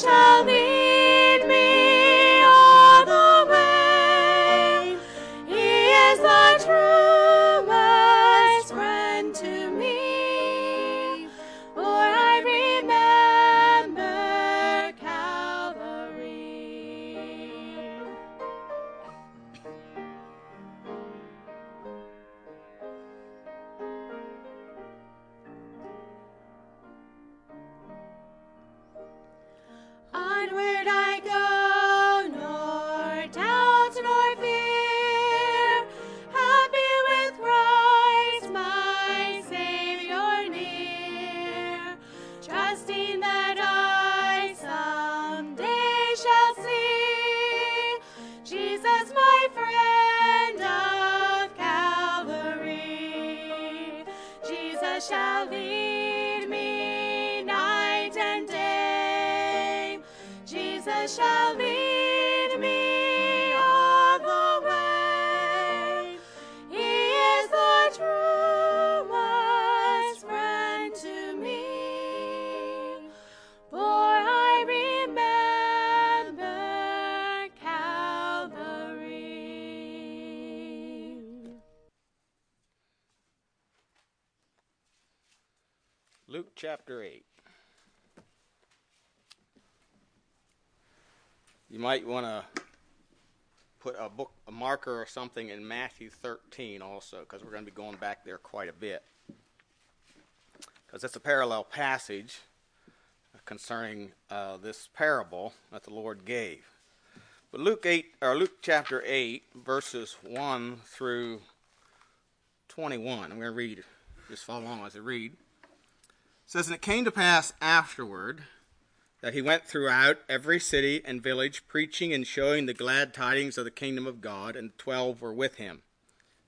shall lead put a book, a marker or something in Matthew 13 also, because we're going to be going back there quite a bit. Because it's a parallel passage concerning uh, this parable that the Lord gave. But Luke 8, or Luke chapter 8, verses 1 through 21. I'm going to read, just follow along as I read says, And it came to pass afterward that he went throughout every city and village, preaching and showing the glad tidings of the kingdom of God, and twelve were with him.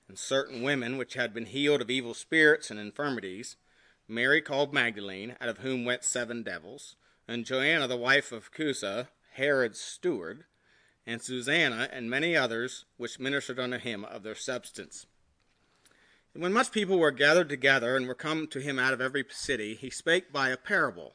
And certain women which had been healed of evil spirits and infirmities, Mary called Magdalene, out of whom went seven devils, and Joanna the wife of Chuza, Herod's steward, and Susanna, and many others which ministered unto him of their substance. And when much people were gathered together and were come to him out of every city, he spake by a parable.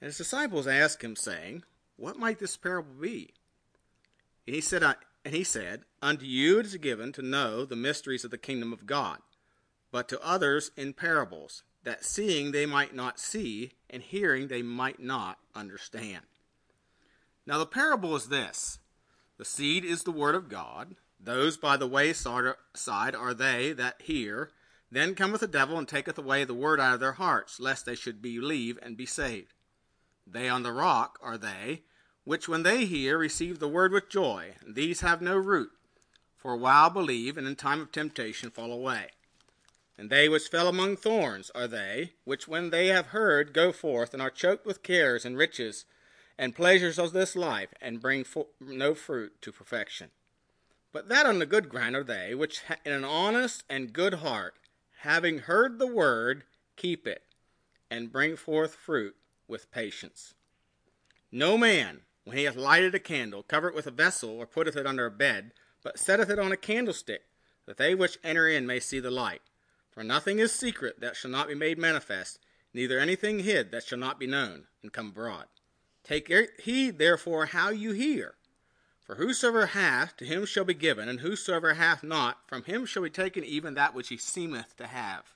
And his disciples asked him, saying, What might this parable be? And he said, and he said, Unto you it is given to know the mysteries of the kingdom of God, but to others in parables, that seeing they might not see, and hearing they might not understand. Now the parable is this the seed is the word of God. Those by the wayside are they that hear. Then cometh the devil and taketh away the word out of their hearts, lest they should believe and be saved. They on the rock are they, which when they hear receive the word with joy. These have no root, for a while believe, and in time of temptation fall away. And they which fell among thorns are they, which when they have heard go forth, and are choked with cares and riches, and pleasures of this life, and bring fo- no fruit to perfection. But that on the good ground are they, which in an honest and good heart, having heard the word, keep it, and bring forth fruit with patience. No man, when he hath lighted a candle, covereth it with a vessel, or putteth it under a bed, but setteth it on a candlestick, that they which enter in may see the light. For nothing is secret that shall not be made manifest, neither anything hid that shall not be known and come abroad. Take er, heed therefore how you hear. For whosoever hath, to him shall be given, and whosoever hath not, from him shall be taken even that which he seemeth to have.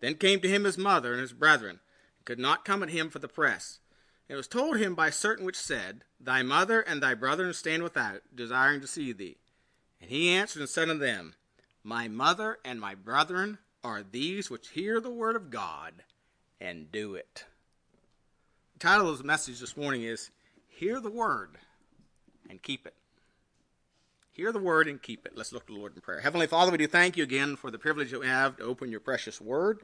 Then came to him his mother and his brethren, could not come at him for the press. It was told him by certain which said, Thy mother and thy brethren stand without, desiring to see thee. And he answered and said unto them, My mother and my brethren are these which hear the word of God and do it. The title of the message this morning is Hear the Word and keep it. Hear the word and keep it. Let's look to the Lord in prayer. Heavenly Father, we do thank you again for the privilege that we have to open your precious word.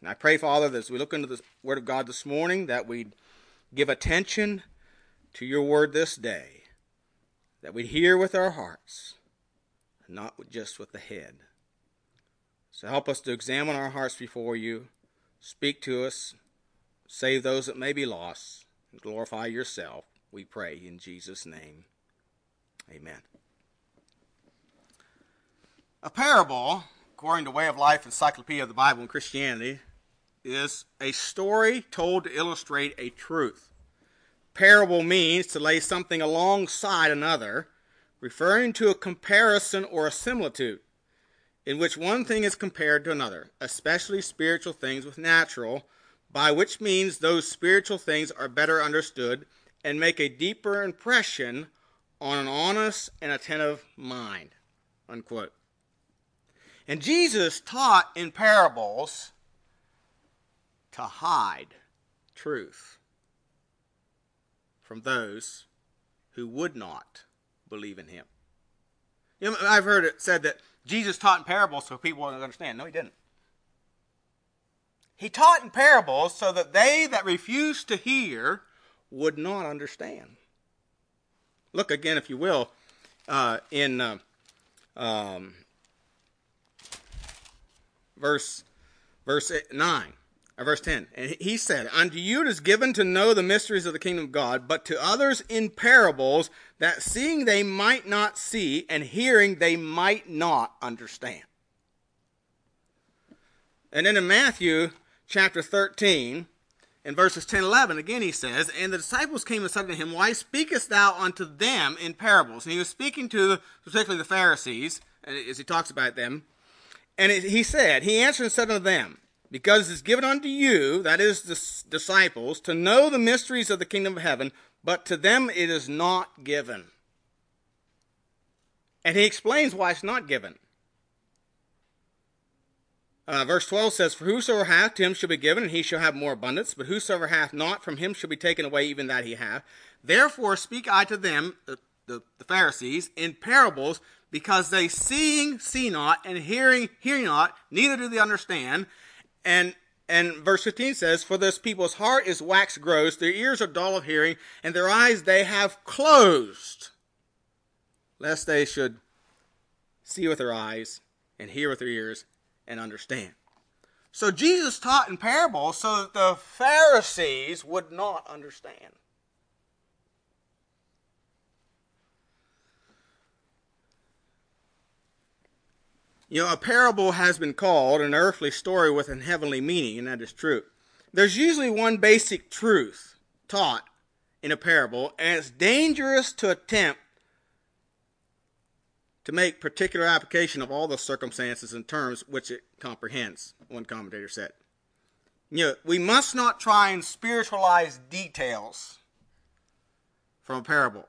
And I pray, Father, that as we look into the word of God this morning, that we'd give attention to your word this day, that we'd hear with our hearts, not just with the head. So help us to examine our hearts before you, speak to us, save those that may be lost, and glorify yourself, we pray in Jesus' name. Amen. A parable, according to Way of Life Encyclopedia of the Bible and Christianity, is a story told to illustrate a truth. Parable means to lay something alongside another, referring to a comparison or a similitude, in which one thing is compared to another, especially spiritual things with natural, by which means those spiritual things are better understood and make a deeper impression on an honest and attentive mind. Unquote. And Jesus taught in parables to hide truth from those who would not believe in him. You know, I've heard it said that Jesus taught in parables so people wouldn't understand. No, he didn't. He taught in parables so that they that refused to hear would not understand. Look again, if you will, uh, in uh, um, verse verse nine or verse ten. And he said, "Unto you it is given to know the mysteries of the kingdom of God, but to others in parables, that seeing they might not see, and hearing they might not understand." And then in Matthew chapter thirteen. In verses 10 11, again he says, And the disciples came and said to him, Why speakest thou unto them in parables? And he was speaking to particularly the Pharisees, as he talks about them. And he said, He answered and said unto them, Because it is given unto you, that is the disciples, to know the mysteries of the kingdom of heaven, but to them it is not given. And he explains why it's not given. Uh, verse 12 says, For whosoever hath, to him shall be given, and he shall have more abundance. But whosoever hath not, from him shall be taken away even that he hath. Therefore speak I to them, the, the, the Pharisees, in parables, because they seeing see not, and hearing hear not, neither do they understand. And and verse 15 says, For this people's heart is waxed gross, their ears are dull of hearing, and their eyes they have closed, lest they should see with their eyes, and hear with their ears, and understand. So Jesus taught in parables so that the Pharisees would not understand. You know, a parable has been called an earthly story with an heavenly meaning, and that is true. There's usually one basic truth taught in a parable, and it's dangerous to attempt to make particular application of all the circumstances and terms which it comprehends, one commentator said. You know, we must not try and spiritualize details from a parable.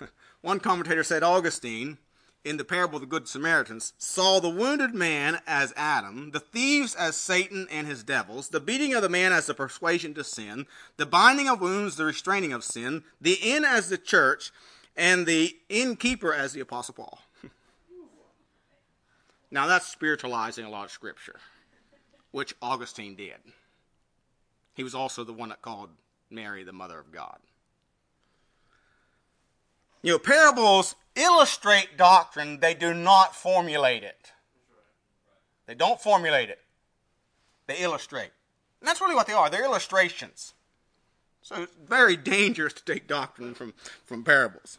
One commentator said Augustine, in the parable of the Good Samaritans, saw the wounded man as Adam, the thieves as Satan and his devils, the beating of the man as the persuasion to sin, the binding of wounds, the restraining of sin, the inn as the church, and the innkeeper as the Apostle Paul. Now that's spiritualizing a lot of scripture, which Augustine did. He was also the one that called Mary the mother of God. You know, parables illustrate doctrine, they do not formulate it. They don't formulate it, they illustrate. And that's really what they are. They're illustrations. So it's very dangerous to take doctrine from, from parables.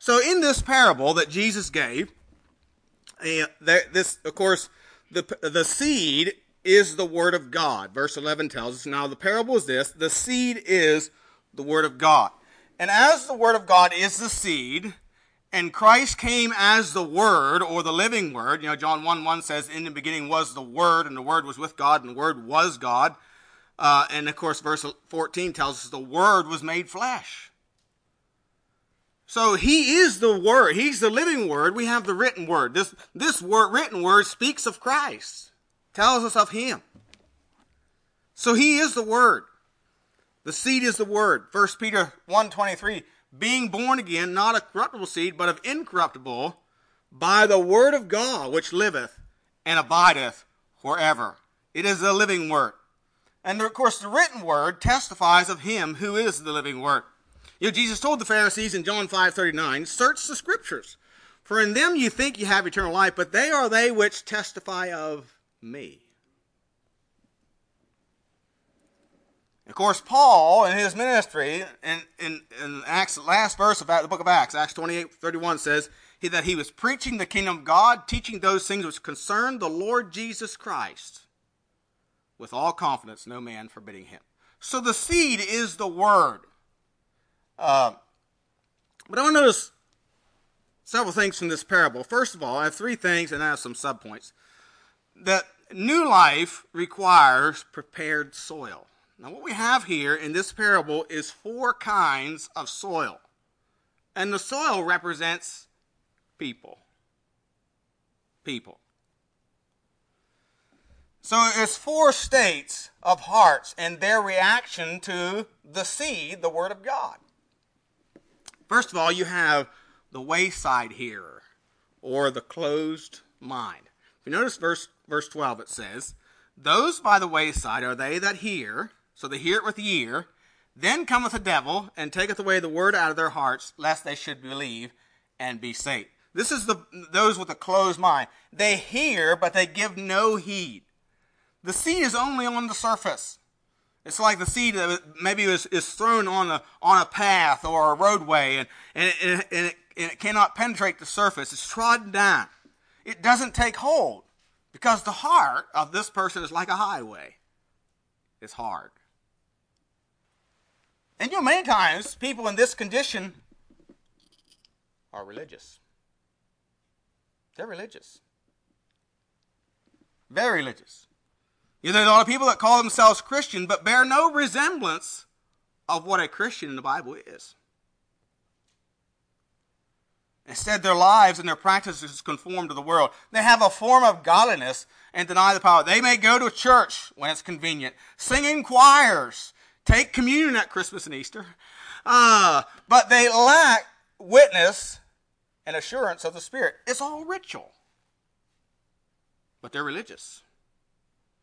So in this parable that Jesus gave, uh, this, of course, the, the seed is the word of God. Verse 11 tells us, now the parable is this, the seed is the word of God. And as the word of God is the seed, and Christ came as the Word or the living Word. You know, John 1 1 says, In the beginning was the Word, and the Word was with God, and the Word was God. Uh, and of course, verse 14 tells us the Word was made flesh. So he is the Word. He's the living Word. We have the written Word. This, this word, written Word speaks of Christ, tells us of Him. So he is the Word. The seed is the Word. 1 Peter 1 23 being born again, not a corruptible seed, but of incorruptible, by the word of God, which liveth and abideth forever. It is the living word. And of course, the written word testifies of him who is the living word. You know, Jesus told the Pharisees in John 5.39, Search the scriptures, for in them you think you have eternal life, but they are they which testify of me. Of course, Paul in his ministry, in, in, in Acts, last verse of the book of Acts, Acts 28 31 says he, that he was preaching the kingdom of God, teaching those things which concern the Lord Jesus Christ, with all confidence, no man forbidding him. So the seed is the word. Uh, but I want to notice several things from this parable. First of all, I have three things and I have some subpoints. That new life requires prepared soil. Now, what we have here in this parable is four kinds of soil. And the soil represents people. People. So it's four states of hearts and their reaction to the seed, the Word of God. First of all, you have the wayside hearer, or the closed mind. If you notice verse, verse 12, it says, Those by the wayside are they that hear, so they hear it with the ear. Then cometh the devil and taketh away the word out of their hearts, lest they should believe and be saved. This is the those with a closed mind. They hear, but they give no heed. The seed is only on the surface. It's like the seed that maybe is, is thrown on a on a path or a roadway, and and it, and, it, and it cannot penetrate the surface. It's trodden down. It doesn't take hold because the heart of this person is like a highway. It's hard. And you know, many times people in this condition are religious. They're religious. Very religious. You know, there are a lot of people that call themselves Christian but bear no resemblance of what a Christian in the Bible is. Instead, their lives and their practices conform to the world. They have a form of godliness and deny the power. They may go to a church when it's convenient, sing in choirs, take communion at Christmas and Easter, uh, but they lack witness and assurance of the Spirit. It's all ritual, but they're religious.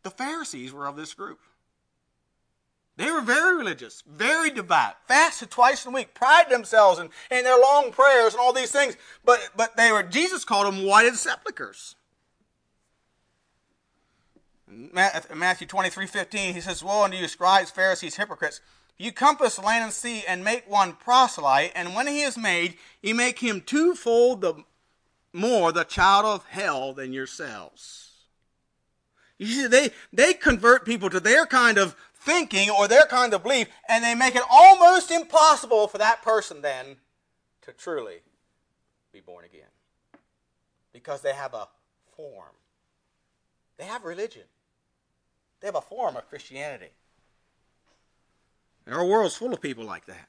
The Pharisees were of this group. They were very religious, very devout, fasted twice a week, prided themselves in, in their long prayers and all these things. But, but they were, Jesus called them whited sepulchres. Matthew 23 15, he says, Woe unto you, scribes, Pharisees, hypocrites! You compass land and sea and make one proselyte, and when he is made, you make him twofold the more the child of hell than yourselves. You see, they, they convert people to their kind of thinking or their kind of belief, and they make it almost impossible for that person then to truly be born again. Because they have a form. They have religion. They have a form of Christianity. And Our world's full of people like that.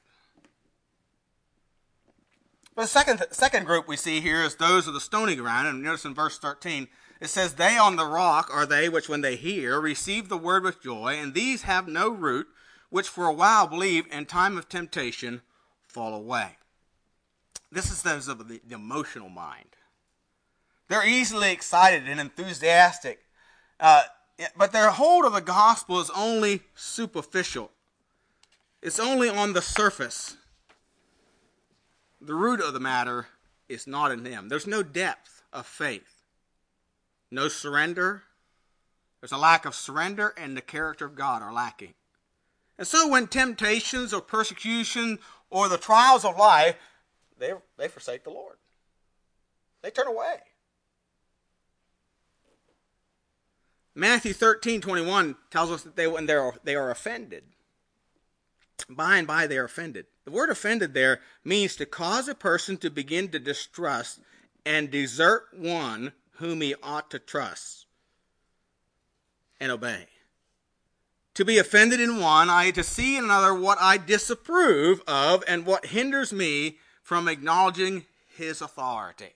But the second, second group we see here is those of the stony ground. And notice in verse 13, it says, They on the rock are they which, when they hear, receive the word with joy, and these have no root, which for a while believe, in time of temptation fall away. This is those of the, the emotional mind. They're easily excited and enthusiastic. Uh, but their hold of the gospel is only superficial. It's only on the surface. The root of the matter is not in them. There's no depth of faith, no surrender. There's a lack of surrender, and the character of God are lacking. And so, when temptations or persecution or the trials of life, they, they forsake the Lord. They turn away. Matthew 13, 21 tells us that they, when they're, they are offended, by and by they are offended. The word offended there means to cause a person to begin to distrust and desert one whom he ought to trust and obey. To be offended in one, I to see in another what I disapprove of and what hinders me from acknowledging his authority.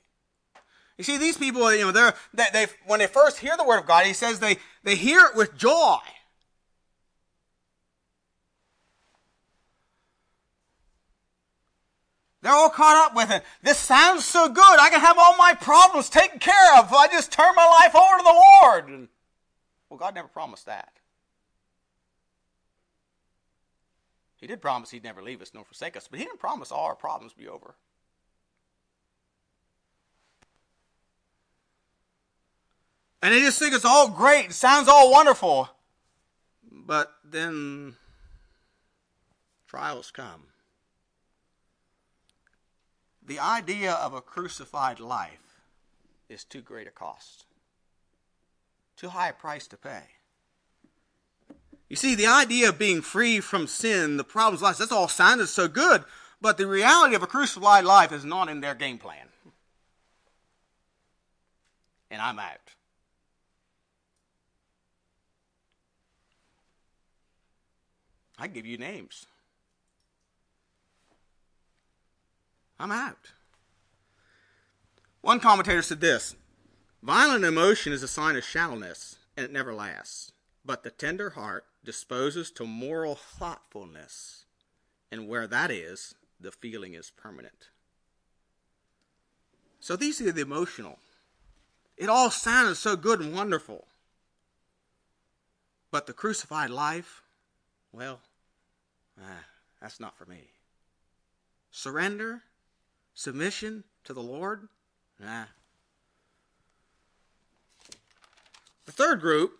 You see, these people, you know, they're, they, they, when they first hear the word of God, he says they, they hear it with joy. They're all caught up with it. This sounds so good. I can have all my problems taken care of if I just turn my life over to the Lord. Well, God never promised that. He did promise He'd never leave us nor forsake us, but He didn't promise all our problems be over. And they just think it's all great. It sounds all wonderful. But then trials come. The idea of a crucified life is too great a cost, too high a price to pay. You see, the idea of being free from sin, the problems, life, that's all sounded so good, but the reality of a crucified life is not in their game plan. And I'm out. I give you names. I'm out. One commentator said this Violent emotion is a sign of shallowness, and it never lasts. But the tender heart disposes to moral thoughtfulness, and where that is, the feeling is permanent. So these are the emotional. It all sounded so good and wonderful. But the crucified life, well, ah, that's not for me. Surrender Submission to the Lord? Nah. The third group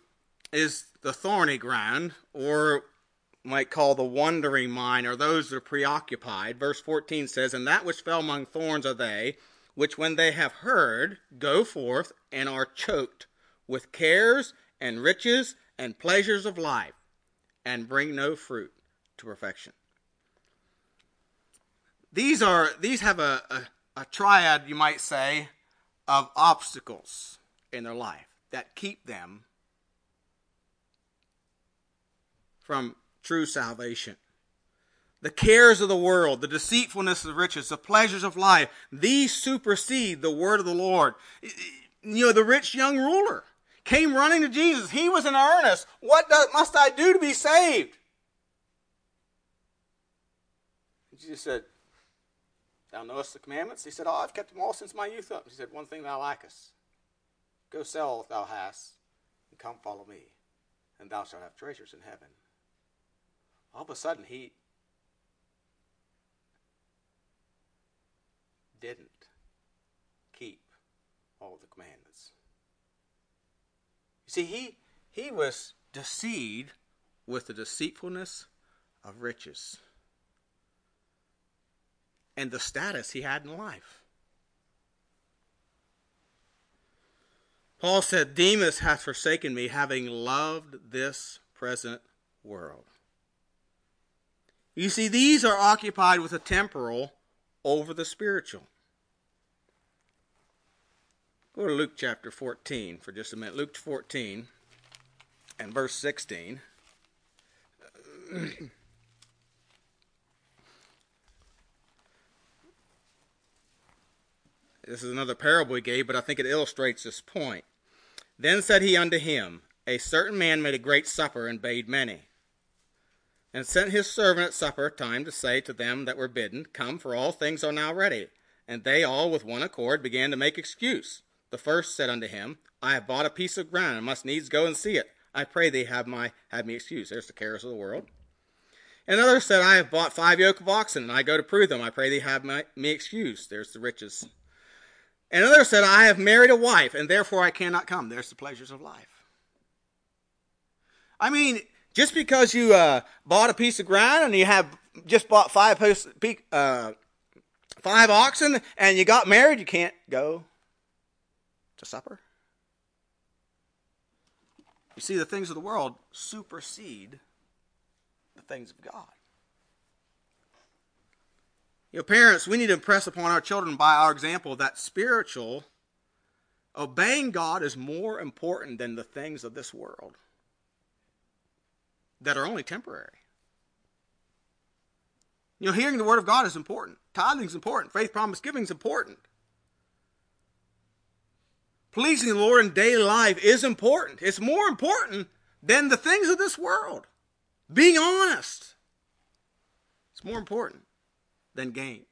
is the thorny ground, or might call the wandering mind, or those that are preoccupied. Verse 14 says, And that which fell among thorns are they, which when they have heard, go forth and are choked with cares and riches and pleasures of life, and bring no fruit to perfection. These are these have a, a, a triad, you might say, of obstacles in their life that keep them from true salvation. The cares of the world, the deceitfulness of riches, the pleasures of life, these supersede the word of the Lord. You know, the rich young ruler came running to Jesus. He was in earnest. What must I do to be saved? Jesus said, Thou knowest the commandments? He said, Oh, I've kept them all since my youth up. He said, One thing thou lackest. Go sell what thou hast, and come follow me, and thou shalt have treasures in heaven. All of a sudden, he didn't keep all the commandments. You see, he, he was deceived with the deceitfulness of riches and the status he had in life. Paul said, Demas hath forsaken me, having loved this present world. You see, these are occupied with the temporal over the spiritual. Go to Luke chapter 14 for just a minute. Luke 14 and verse 16. This is another parable he gave, but I think it illustrates this point. Then said he unto him, A certain man made a great supper and bade many, and sent his servant at supper time to say to them that were bidden, Come, for all things are now ready. And they all with one accord began to make excuse. The first said unto him, I have bought a piece of ground, and must needs go and see it. I pray thee have my have me excused. There's the cares of the world. Another said, I have bought five yoke of oxen, and I go to prove them. I pray thee have my, me excused. There's the riches and another said, I have married a wife, and therefore I cannot come. There's the pleasures of life. I mean, just because you uh, bought a piece of ground and you have just bought five uh, five oxen and you got married, you can't go to supper. You see, the things of the world supersede the things of God. You know, parents, we need to impress upon our children by our example that spiritual, obeying God is more important than the things of this world that are only temporary. You know, hearing the word of God is important. Tithing is important. Faith promise giving is important. Pleasing the Lord in daily life is important. It's more important than the things of this world. Being honest. It's more important than gain.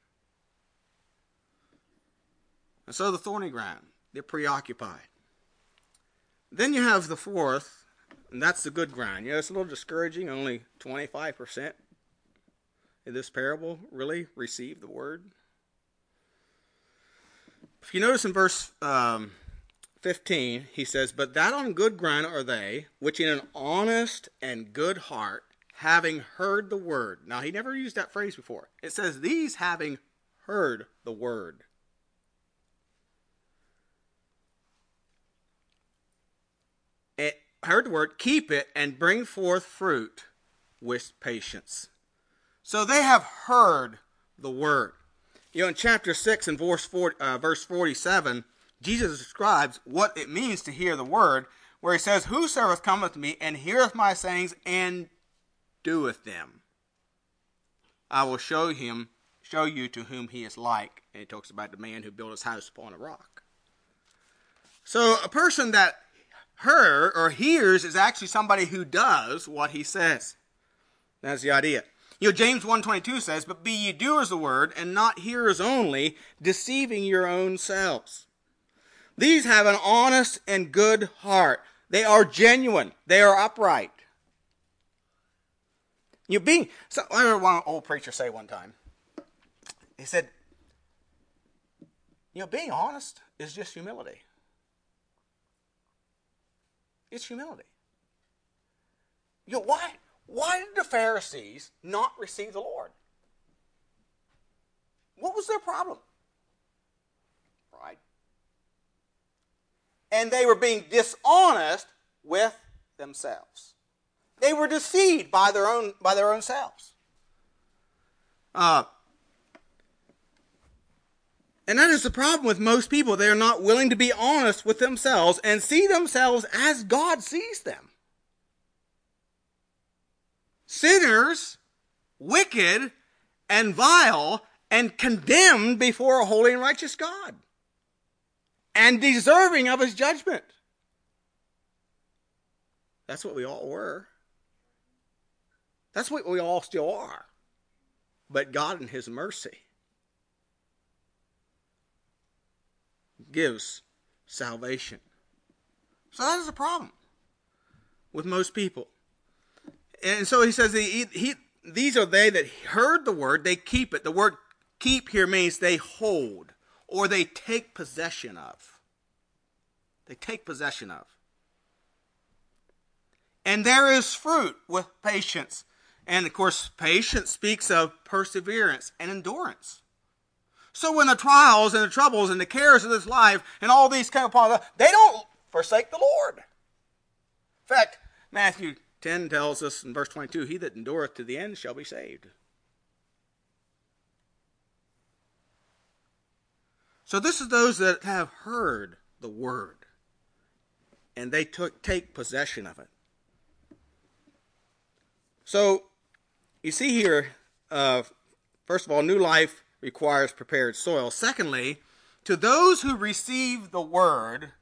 And so the thorny ground, they're preoccupied. Then you have the fourth, and that's the good ground. You know, it's a little discouraging. Only 25% in this parable really receive the word. If you notice in verse um, 15, he says, But that on good ground are they, which in an honest and good heart, having heard the word. Now, he never used that phrase before. It says, These having heard the word. It, heard the word, keep it, and bring forth fruit with patience. So they have heard the word. You know, in chapter 6 and verse, 40, uh, verse 47, Jesus describes what it means to hear the word, where he says, Whosoever cometh to me and heareth my sayings and doeth them, I will show him, show you to whom he is like. And he talks about the man who built his house upon a rock. So a person that heard or hears is actually somebody who does what he says. That's the idea. You know, James 1.22 says, But be ye doers of the word, and not hearers only, deceiving your own selves. These have an honest and good heart. They are genuine. They are upright. You being so I heard one old preacher say one time. He said, you know, being honest is just humility. It's humility. You know, why why did the Pharisees not receive the Lord? What was their problem? Right? And they were being dishonest with themselves. They were deceived by their own by their own selves. Uh, and that is the problem with most people. They are not willing to be honest with themselves and see themselves as God sees them. Sinners, wicked, and vile, and condemned before a holy and righteous God, and deserving of his judgment. That's what we all were. That's what we all still are. But God, in His mercy, gives salvation. So that is a problem with most people. And so he says, he, he, These are they that heard the word, they keep it. The word keep here means they hold or they take possession of. They take possession of. And there is fruit with patience. And of course, patience speaks of perseverance and endurance. So when the trials and the troubles and the cares of this life and all these come upon us, they don't forsake the Lord. In fact, Matthew 10 tells us in verse 22 He that endureth to the end shall be saved. So this is those that have heard the word and they took, take possession of it. So you see here, uh, first of all, new life requires prepared soil. Secondly, to those who receive the word,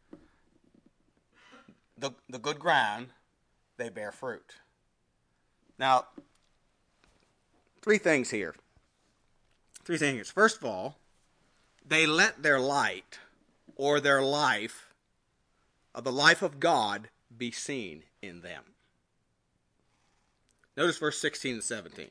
the, the good ground, they bear fruit. Now, three things here. Three things. First of all, they let their light or their life, of the life of God, be seen in them. Notice verse 16 and 17.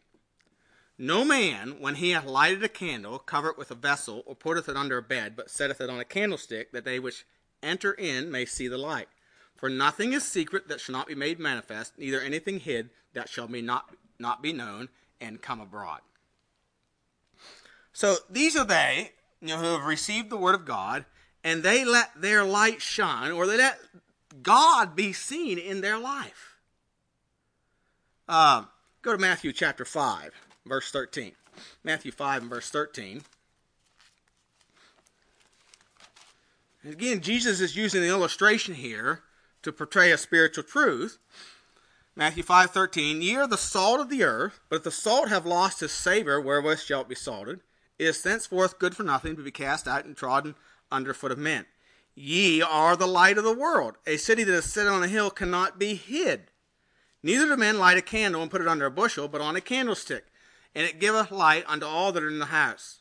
No man, when he hath lighted a candle, covereth it with a vessel, or putteth it under a bed, but setteth it on a candlestick, that they which enter in may see the light. For nothing is secret that shall not be made manifest, neither anything hid that shall be not, not be known and come abroad. So these are they you know, who have received the word of God, and they let their light shine, or they let God be seen in their life. Um, go to Matthew chapter 5, verse 13. Matthew 5 and verse 13. And again, Jesus is using the illustration here to portray a spiritual truth. Matthew 5:13 Ye are the salt of the earth, but if the salt have lost his savor, wherewith shall it be salted? It is thenceforth good for nothing, to be cast out and trodden under foot of men. Ye are the light of the world. A city that is set on a hill cannot be hid. Neither do men light a candle and put it under a bushel, but on a candlestick, and it giveth light unto all that are in the house.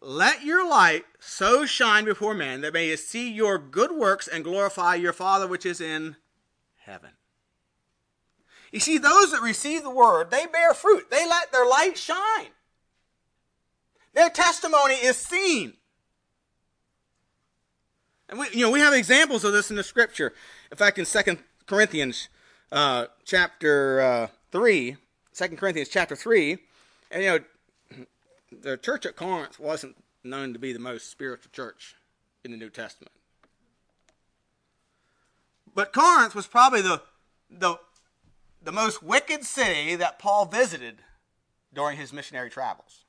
Let your light so shine before men that they may see your good works and glorify your Father which is in heaven. You see, those that receive the word, they bear fruit. They let their light shine. Their testimony is seen. And we, you know, we have examples of this in the scripture. In fact, in Second Corinthians uh, chapter uh, 3, 2 Corinthians chapter 3, and you know, the church at Corinth wasn't known to be the most spiritual church in the New Testament. But Corinth was probably the, the, the most wicked city that Paul visited during his missionary travels.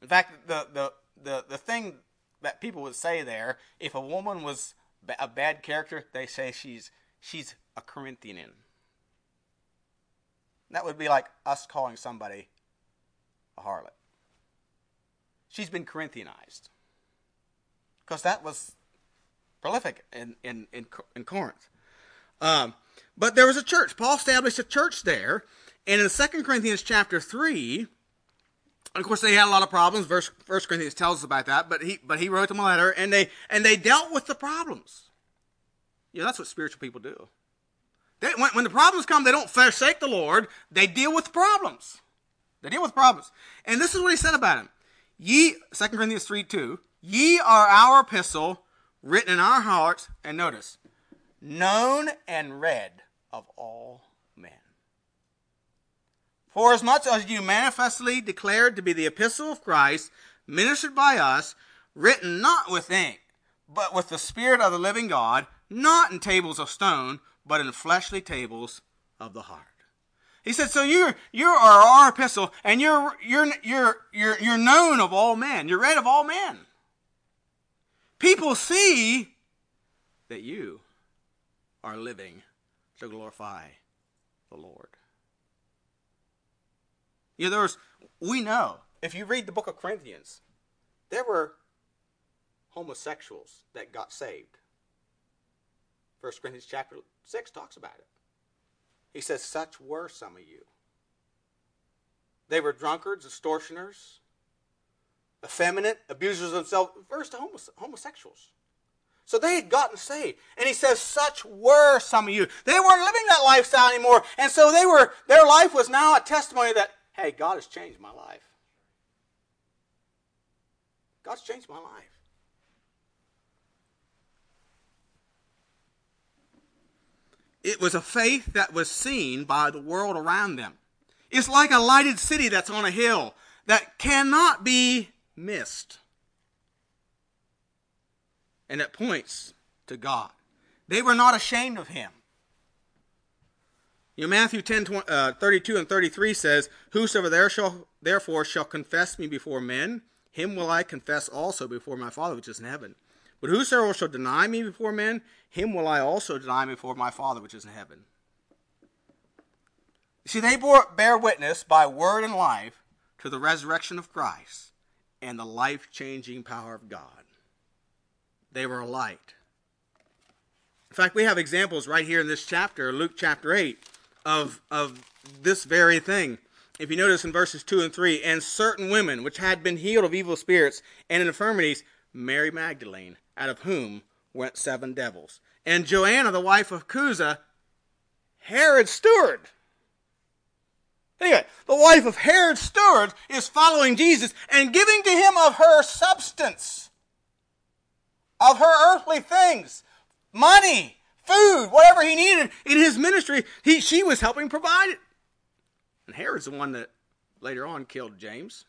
In fact, the, the, the, the thing that people would say there, if a woman was a bad character, they say she's, she's a Corinthian. That would be like us calling somebody a harlot she's been Corinthianized. Because that was prolific in, in, in, in Corinth. Um, but there was a church. Paul established a church there. And in 2 Corinthians chapter 3, of course, they had a lot of problems. Verse First Corinthians tells us about that, but he but he wrote them a letter, and they and they dealt with the problems. Yeah, that's what spiritual people do. They, when, when the problems come, they don't forsake the Lord. They deal with problems. They deal with problems. And this is what he said about him. Ye, 2 Corinthians 3 2, ye are our epistle written in our hearts, and notice, known and read of all men. For as much as you manifestly declared to be the epistle of Christ, ministered by us, written not with ink, but with the Spirit of the living God, not in tables of stone, but in fleshly tables of the heart. He said, so you're, you are our epistle and you're, you're, you're, you're, you're known of all men. You're read of all men. People see that you are living to glorify the Lord. You know, there's, we know, if you read the book of Corinthians, there were homosexuals that got saved. First Corinthians chapter 6 talks about it. He says, Such were some of you. They were drunkards, extortioners, effeminate, abusers of themselves, refers to homosexuals. So they had gotten saved. And he says, such were some of you. They weren't living that lifestyle anymore. And so they were, their life was now a testimony that, hey, God has changed my life. God's changed my life. It was a faith that was seen by the world around them. It's like a lighted city that's on a hill that cannot be missed. And it points to God. They were not ashamed of him. You know, Matthew 10, 20, uh, 32 and 33 says, Whosoever there shall, therefore shall confess me before men, him will I confess also before my Father which is in heaven. But whosoever shall deny me before men, him will I also deny before my Father which is in heaven. See, they bore, bear witness by word and life to the resurrection of Christ and the life changing power of God. They were a light. In fact, we have examples right here in this chapter, Luke chapter 8, of, of this very thing. If you notice in verses 2 and 3, and certain women which had been healed of evil spirits and infirmities, Mary Magdalene, out of whom went seven devils. And Joanna, the wife of Chuza, Herod's steward. Anyway, the wife of Herod's steward is following Jesus and giving to him of her substance, of her earthly things, money, food, whatever he needed in his ministry. He, she was helping provide it. And Herod's the one that later on killed James,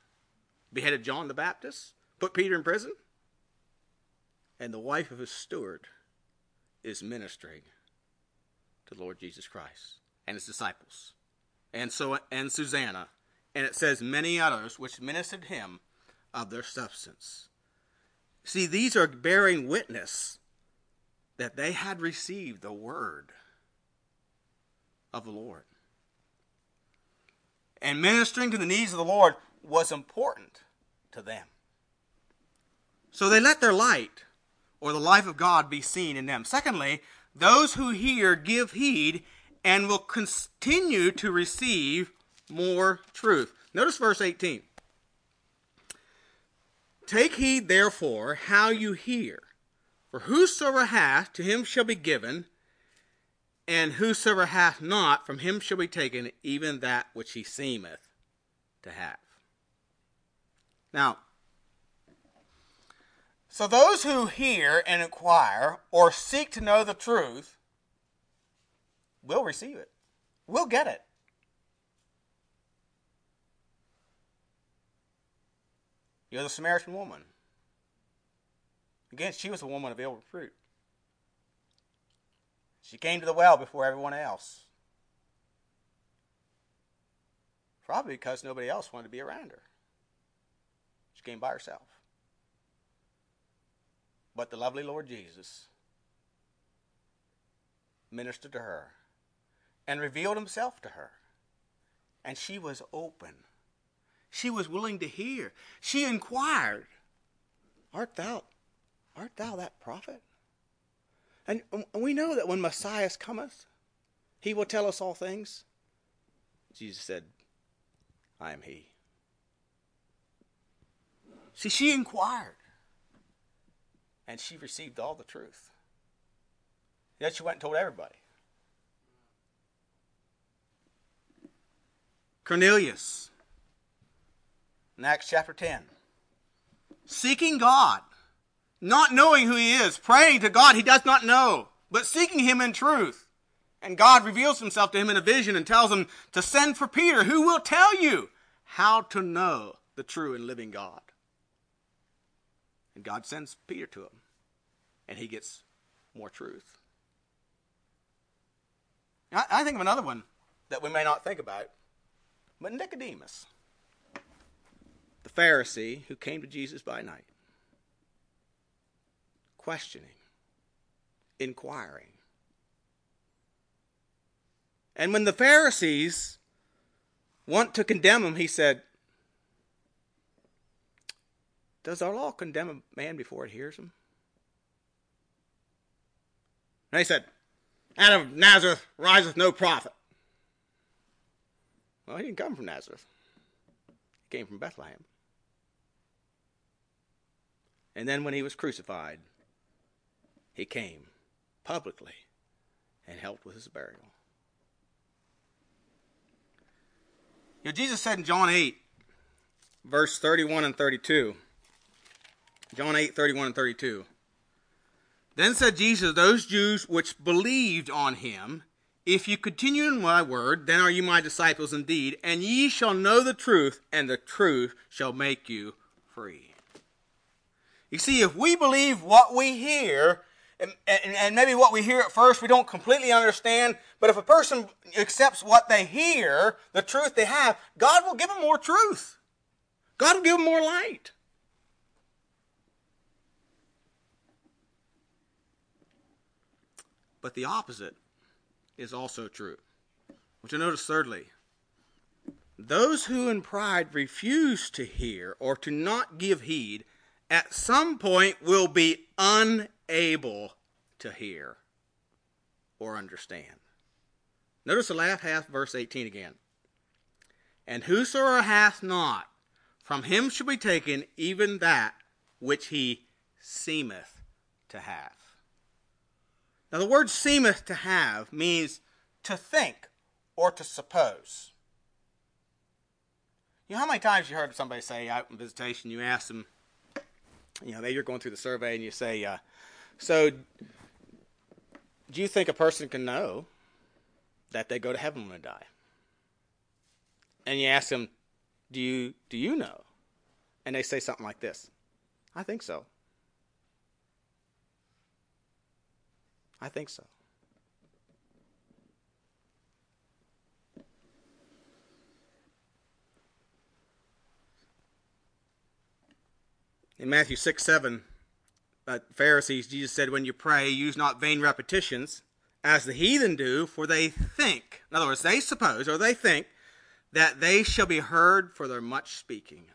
beheaded John the Baptist, put Peter in prison and the wife of his steward is ministering to the Lord Jesus Christ and his disciples. And so and Susanna, and it says many others which ministered him of their substance. See, these are bearing witness that they had received the word of the Lord. And ministering to the needs of the Lord was important to them. So they let their light or the life of God be seen in them. Secondly, those who hear give heed and will continue to receive more truth. Notice verse 18. Take heed, therefore, how you hear. For whosoever hath, to him shall be given, and whosoever hath not, from him shall be taken even that which he seemeth to have. Now, so those who hear and inquire or seek to know the truth will receive it, will get it. You're the Samaritan woman. Again, she was a woman of ill repute. She came to the well before everyone else. Probably because nobody else wanted to be around her. She came by herself. But the lovely Lord Jesus ministered to her and revealed himself to her. And she was open. She was willing to hear. She inquired, Art thou art thou that prophet? And we know that when Messiah cometh, he will tell us all things. Jesus said, I am he. See, she inquired. And she received all the truth. Yet she went and told everybody. Cornelius, in Acts chapter 10, seeking God, not knowing who he is, praying to God he does not know, but seeking him in truth. And God reveals himself to him in a vision and tells him to send for Peter, who will tell you how to know the true and living God. And God sends Peter to him, and he gets more truth. I, I think of another one that we may not think about, but Nicodemus, the Pharisee who came to Jesus by night, questioning, inquiring. And when the Pharisees want to condemn him, he said, does our law condemn a man before it hears him? And he said, Out of Nazareth riseth no prophet. Well, he didn't come from Nazareth. He came from Bethlehem. And then when he was crucified, he came publicly and helped with his burial. You know, Jesus said in John 8, verse 31 and 32, John 8, 31 and 32. Then said Jesus, Those Jews which believed on him, If you continue in my word, then are you my disciples indeed, and ye shall know the truth, and the truth shall make you free. You see, if we believe what we hear, and, and, and, maybe what we hear at first we don't completely understand, but if a person accepts what they hear, the truth they have, God will give them more truth. God will give them more light. But the opposite is also true. Which you notice thirdly. Those who in pride refuse to hear or to not give heed at some point will be unable to hear or understand. Notice the last half, verse 18 again. And whosoever hath not, from him shall be taken even that which he seemeth to have. Now, the word seemeth to have means to think or to suppose. You know how many times you heard somebody say out in visitation, you ask them, you know, maybe you're going through the survey and you say, uh, so do you think a person can know that they go to heaven when they die? And you ask them, do you, do you know? And they say something like this I think so. I think so. In Matthew 6 7, uh, Pharisees, Jesus said, When you pray, use not vain repetitions, as the heathen do, for they think, in other words, they suppose or they think that they shall be heard for their much speaking.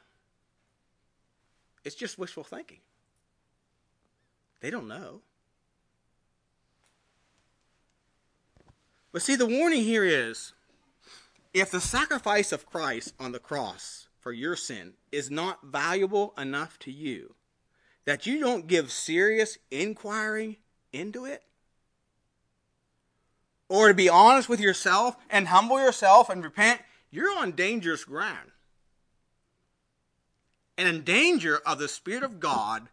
It's just wishful thinking. They don't know. But see, the warning here is if the sacrifice of Christ on the cross for your sin is not valuable enough to you, that you don't give serious inquiry into it, or to be honest with yourself and humble yourself and repent, you're on dangerous ground. And in danger of the Spirit of God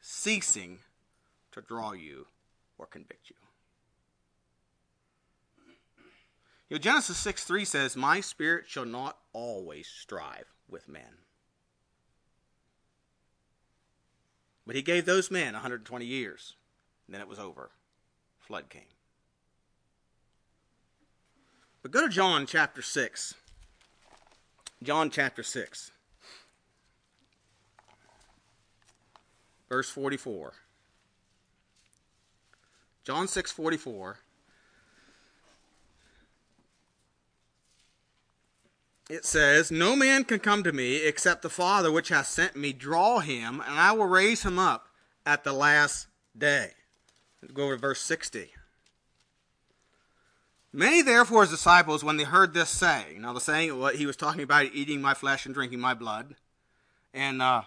ceasing to draw you or convict you. You know, Genesis 6 3 says, My spirit shall not always strive with men. But he gave those men 120 years, then it was over. Flood came. But go to John chapter 6. John chapter 6. Verse 44. John 6 44. It says, No man can come to me except the Father which hath sent me draw him, and I will raise him up at the last day. Let's go over to verse 60. Many therefore his disciples, when they heard this say, now the saying what he was talking about eating my flesh and drinking my blood, and uh,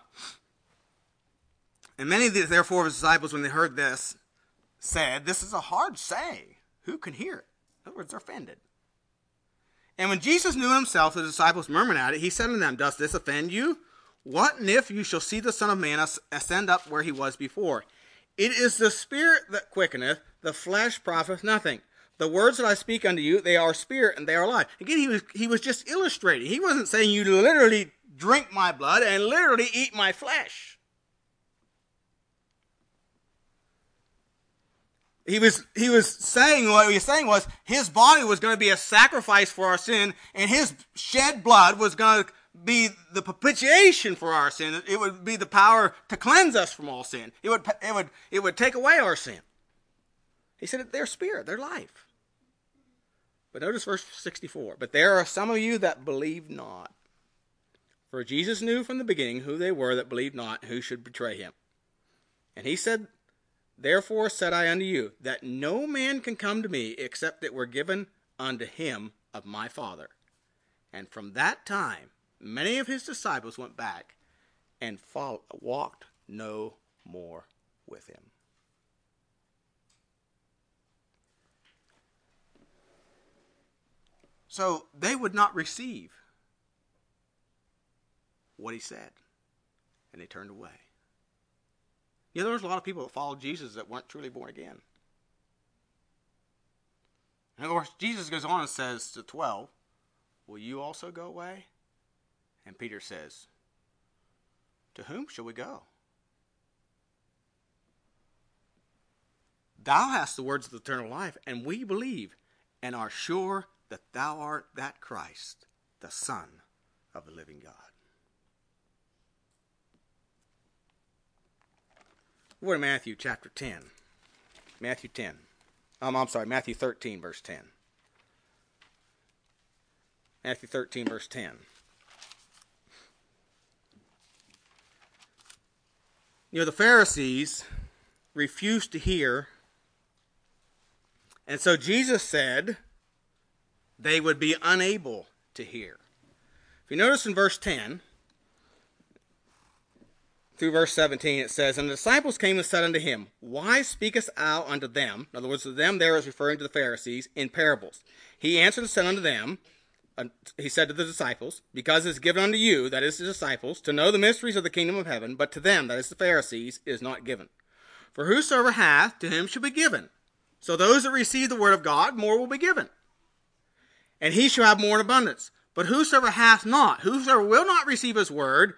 and many therefore his disciples, when they heard this, said, This is a hard saying. Who can hear it? In other words, they're offended. And when Jesus knew himself, the disciples murmured at it, he said to them, Does this offend you? What if you shall see the Son of Man ascend up where he was before? It is the Spirit that quickeneth, the flesh profiteth nothing. The words that I speak unto you, they are spirit and they are life. Again, he was he was just illustrating. He wasn't saying you literally drink my blood and literally eat my flesh. He was he was saying what he was saying was his body was going to be a sacrifice for our sin, and his shed blood was going to be the propitiation for our sin. It would be the power to cleanse us from all sin. It would it would it would take away our sin. He said their spirit, their life. But notice verse 64. But there are some of you that believe not. For Jesus knew from the beginning who they were that believed not, who should betray him. And he said Therefore said I unto you, that no man can come to me except it were given unto him of my Father. And from that time, many of his disciples went back and followed, walked no more with him. So they would not receive what he said, and they turned away. Know, there was a lot of people that followed Jesus that weren't truly born again. And of course, Jesus goes on and says to 12, Will you also go away? And Peter says, To whom shall we go? Thou hast the words of eternal life, and we believe and are sure that thou art that Christ, the Son of the living God. We're in Matthew chapter 10. Matthew 10. Um, I'm sorry, Matthew 13, verse 10. Matthew 13, verse 10. You know, the Pharisees refused to hear, and so Jesus said they would be unable to hear. If you notice in verse 10, through verse 17, it says, And the disciples came and said unto him, Why speakest thou unto them? In other words, to them there is referring to the Pharisees in parables. He answered and said unto them, uh, He said to the disciples, Because it is given unto you, that is the disciples, to know the mysteries of the kingdom of heaven, but to them, that is the Pharisees, is not given. For whosoever hath, to him shall be given. So those that receive the word of God, more will be given. And he shall have more in abundance. But whosoever hath not, whosoever will not receive his word,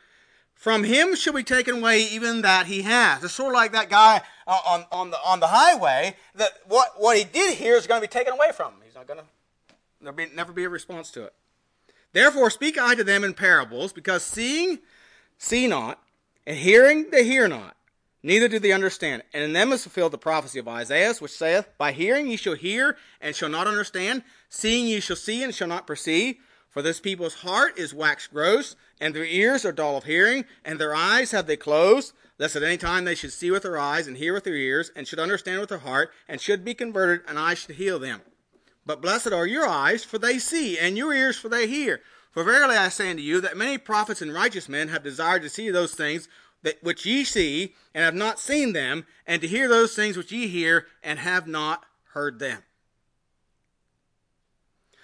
from him shall be taken away even that he has. It's sort of like that guy uh, on, on, the, on the highway, that what, what he did here is going to be taken away from him. He's not going to, there'll be, never be a response to it. Therefore speak I to them in parables, because seeing, see not, and hearing, they hear not, neither do they understand. And in them is fulfilled the prophecy of Isaiah, which saith, By hearing ye shall hear, and shall not understand, seeing ye shall see, and shall not perceive. For this people's heart is waxed gross, and their ears are dull of hearing, and their eyes have they closed, lest at any time they should see with their eyes, and hear with their ears, and should understand with their heart, and should be converted, and I should heal them. But blessed are your eyes, for they see, and your ears, for they hear. For verily I say unto you, that many prophets and righteous men have desired to see those things that which ye see, and have not seen them, and to hear those things which ye hear, and have not heard them.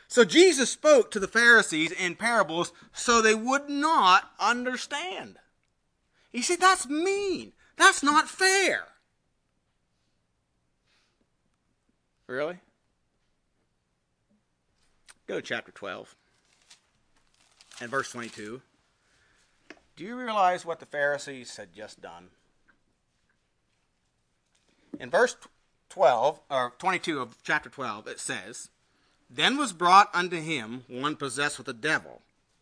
So Jesus spoke to the Pharisees in parables so they would not understand. You see, that's mean. That's not fair. Really? Go to chapter 12 and verse 22. Do you realize what the Pharisees had just done? In verse 12, or 22 of chapter 12, it says, Then was brought unto him one possessed with a devil,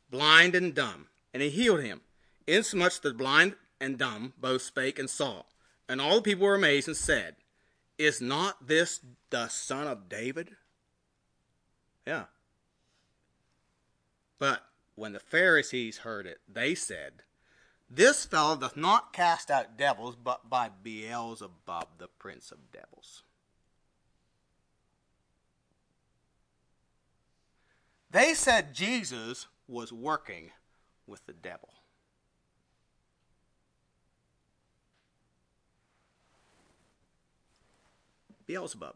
blind and dumb, and he healed him, insomuch that blind and dumb both spake and saw. And all the people were amazed and said, Is not this the son of David? Yeah. But when the Pharisees heard it, they said, This fellow doth not cast out devils, but by Beelzebub, the prince of devils. They said Jesus was working with the devil. Beelzebub.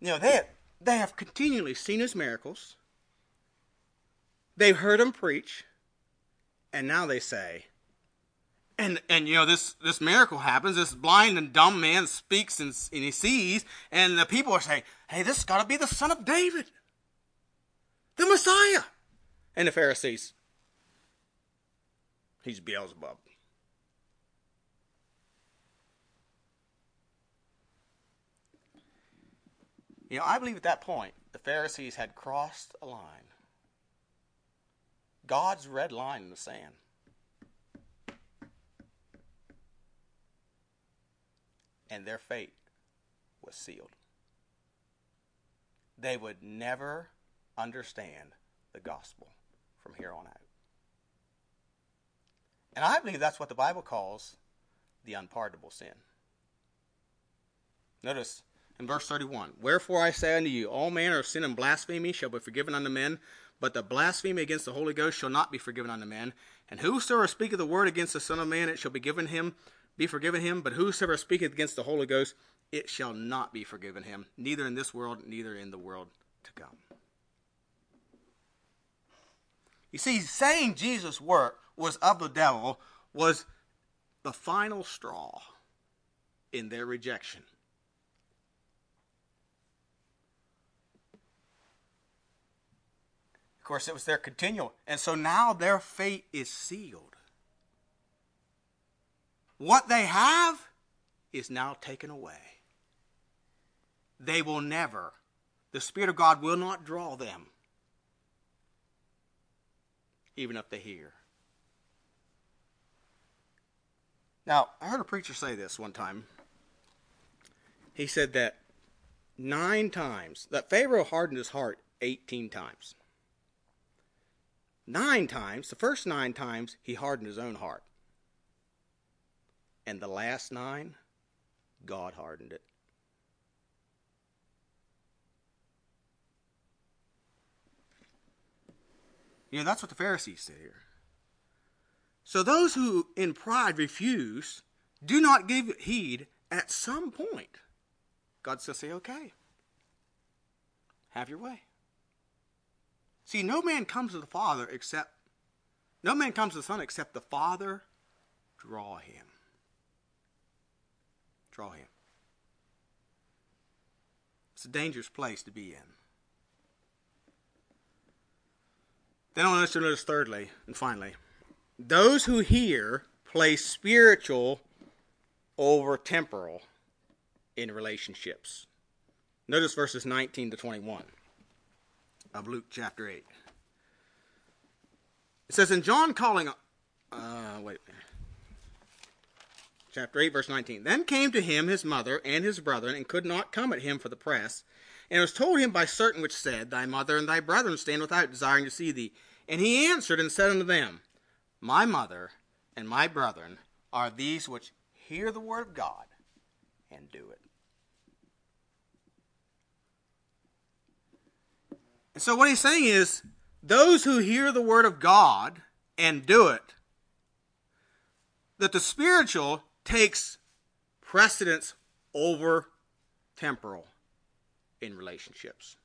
You know, they they have continually seen his miracles. They've heard him preach. And now they say, and and you know this this miracle happens. This blind and dumb man speaks and, and he sees, and the people are saying, "Hey, this got to be the son of David, the Messiah." And the Pharisees, he's Beelzebub. You know, I believe at that point the Pharisees had crossed a line. God's red line in the sand. And their fate was sealed. They would never understand the gospel from here on out. And I believe that's what the Bible calls the unpardonable sin. Notice in verse 31 Wherefore I say unto you, all manner of sin and blasphemy shall be forgiven unto men, but the blasphemy against the Holy Ghost shall not be forgiven unto men. And whosoever speaketh the word against the Son of Man, it shall be given him, be forgiven him. But whosoever speaketh against the Holy Ghost, it shall not be forgiven him, neither in this world, neither in the world to come. You see, saying Jesus' work was of the devil was the final straw in their rejection. Of course, it was their continual. And so now their fate is sealed. What they have is now taken away. They will never, the Spirit of God will not draw them, even if they hear. Now, I heard a preacher say this one time. He said that nine times, that Pharaoh hardened his heart 18 times. Nine times, the first nine times, he hardened his own heart. And the last nine, God hardened it. You know, that's what the Pharisees say here. So those who in pride refuse, do not give heed at some point. God says, say, okay, have your way. See, no man comes to the Father except, no man comes to the Son except the Father draw him. Draw him. It's a dangerous place to be in. Then I want to notice thirdly and finally those who hear place spiritual over temporal in relationships. Notice verses 19 to 21 of Luke chapter 8. It says, In John calling, uh, wait, chapter 8, verse 19. Then came to him his mother and his brethren, and could not come at him for the press. And it was told him by certain which said, Thy mother and thy brethren stand without, desiring to see thee. And he answered and said unto them, My mother and my brethren are these which hear the word of God and do it. And so what he's saying is, those who hear the word of God and do it, that the spiritual takes precedence over temporal in relationships.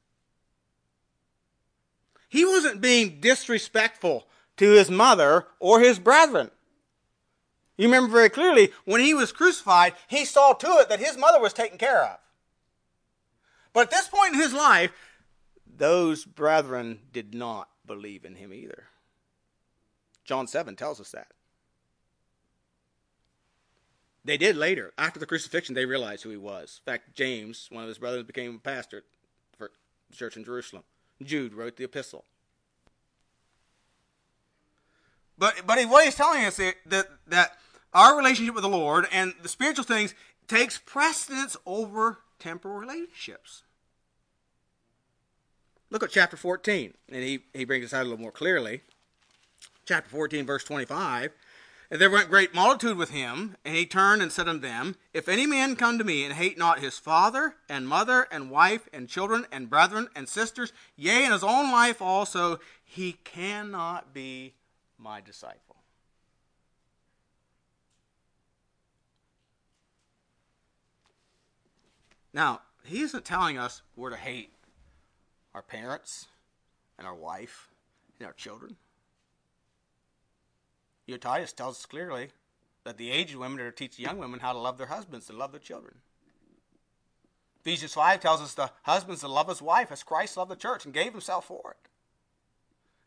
He wasn't being disrespectful to his mother or his brethren. You remember very clearly when he was crucified, he saw to it that his mother was taken care of. But at this point in his life, those brethren did not believe in him either. John 7 tells us that. They did later. After the crucifixion, they realized who he was. In fact, James, one of his brothers, became a pastor for the church in Jerusalem. Jude wrote the epistle. But but what he's telling us is that that our relationship with the Lord and the spiritual things takes precedence over temporal relationships. Look at chapter 14, and he, he brings this out a little more clearly. Chapter 14, verse 25. And there went great multitude with him, and he turned and said unto them, If any man come to me and hate not his father, and mother, and wife, and children, and brethren, and sisters, yea, and his own life also, he cannot be my disciple. Now, he isn't telling us we're to hate our parents and our wife and our children. Titus tells us clearly that the aged women are to teach young women how to love their husbands and love their children. Ephesians 5 tells us the husbands to love his wife as Christ loved the church and gave himself for it.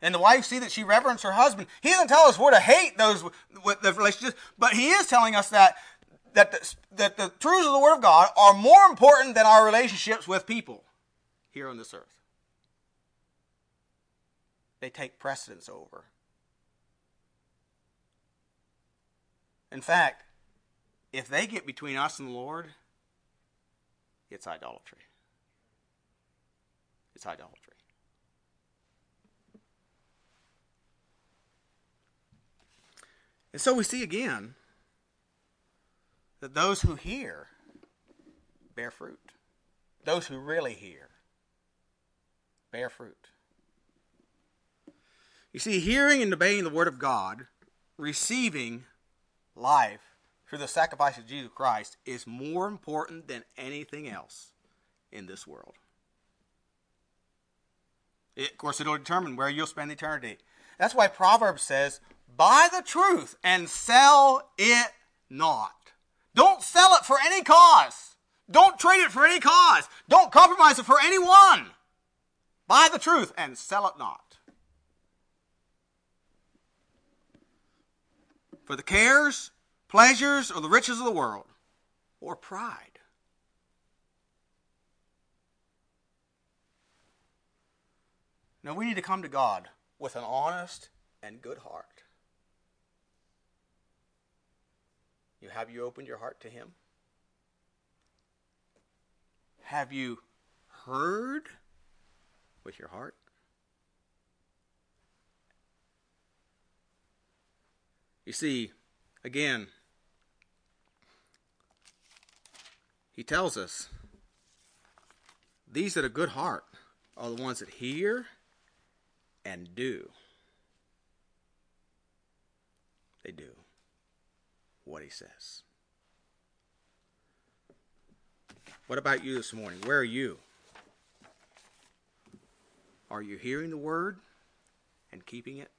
And the wife see that she reverence her husband. He doesn't tell us we're to hate those with the relationships, but he is telling us that that the, that the truths of the Word of God are more important than our relationships with people here on this earth. They take precedence over. In fact, if they get between us and the Lord, it's idolatry. It's idolatry. And so we see again that those who hear bear fruit. Those who really hear bear fruit. You see, hearing and obeying the Word of God, receiving life through the sacrifice of Jesus Christ, is more important than anything else in this world. It, of course, it'll determine where you'll spend eternity. That's why Proverbs says, Buy the truth and sell it not. Don't sell it for any cause. Don't trade it for any cause. Don't compromise it for anyone. Buy the truth and sell it not. For the cares, pleasures, or the riches of the world, or pride. Now we need to come to God with an honest and good heart. You have you opened your heart to him? Have you heard with your heart? You see, again, he tells us these that a good heart are the ones that hear and do. They do what he says. What about you this morning? Where are you? Are you hearing the word and keeping it?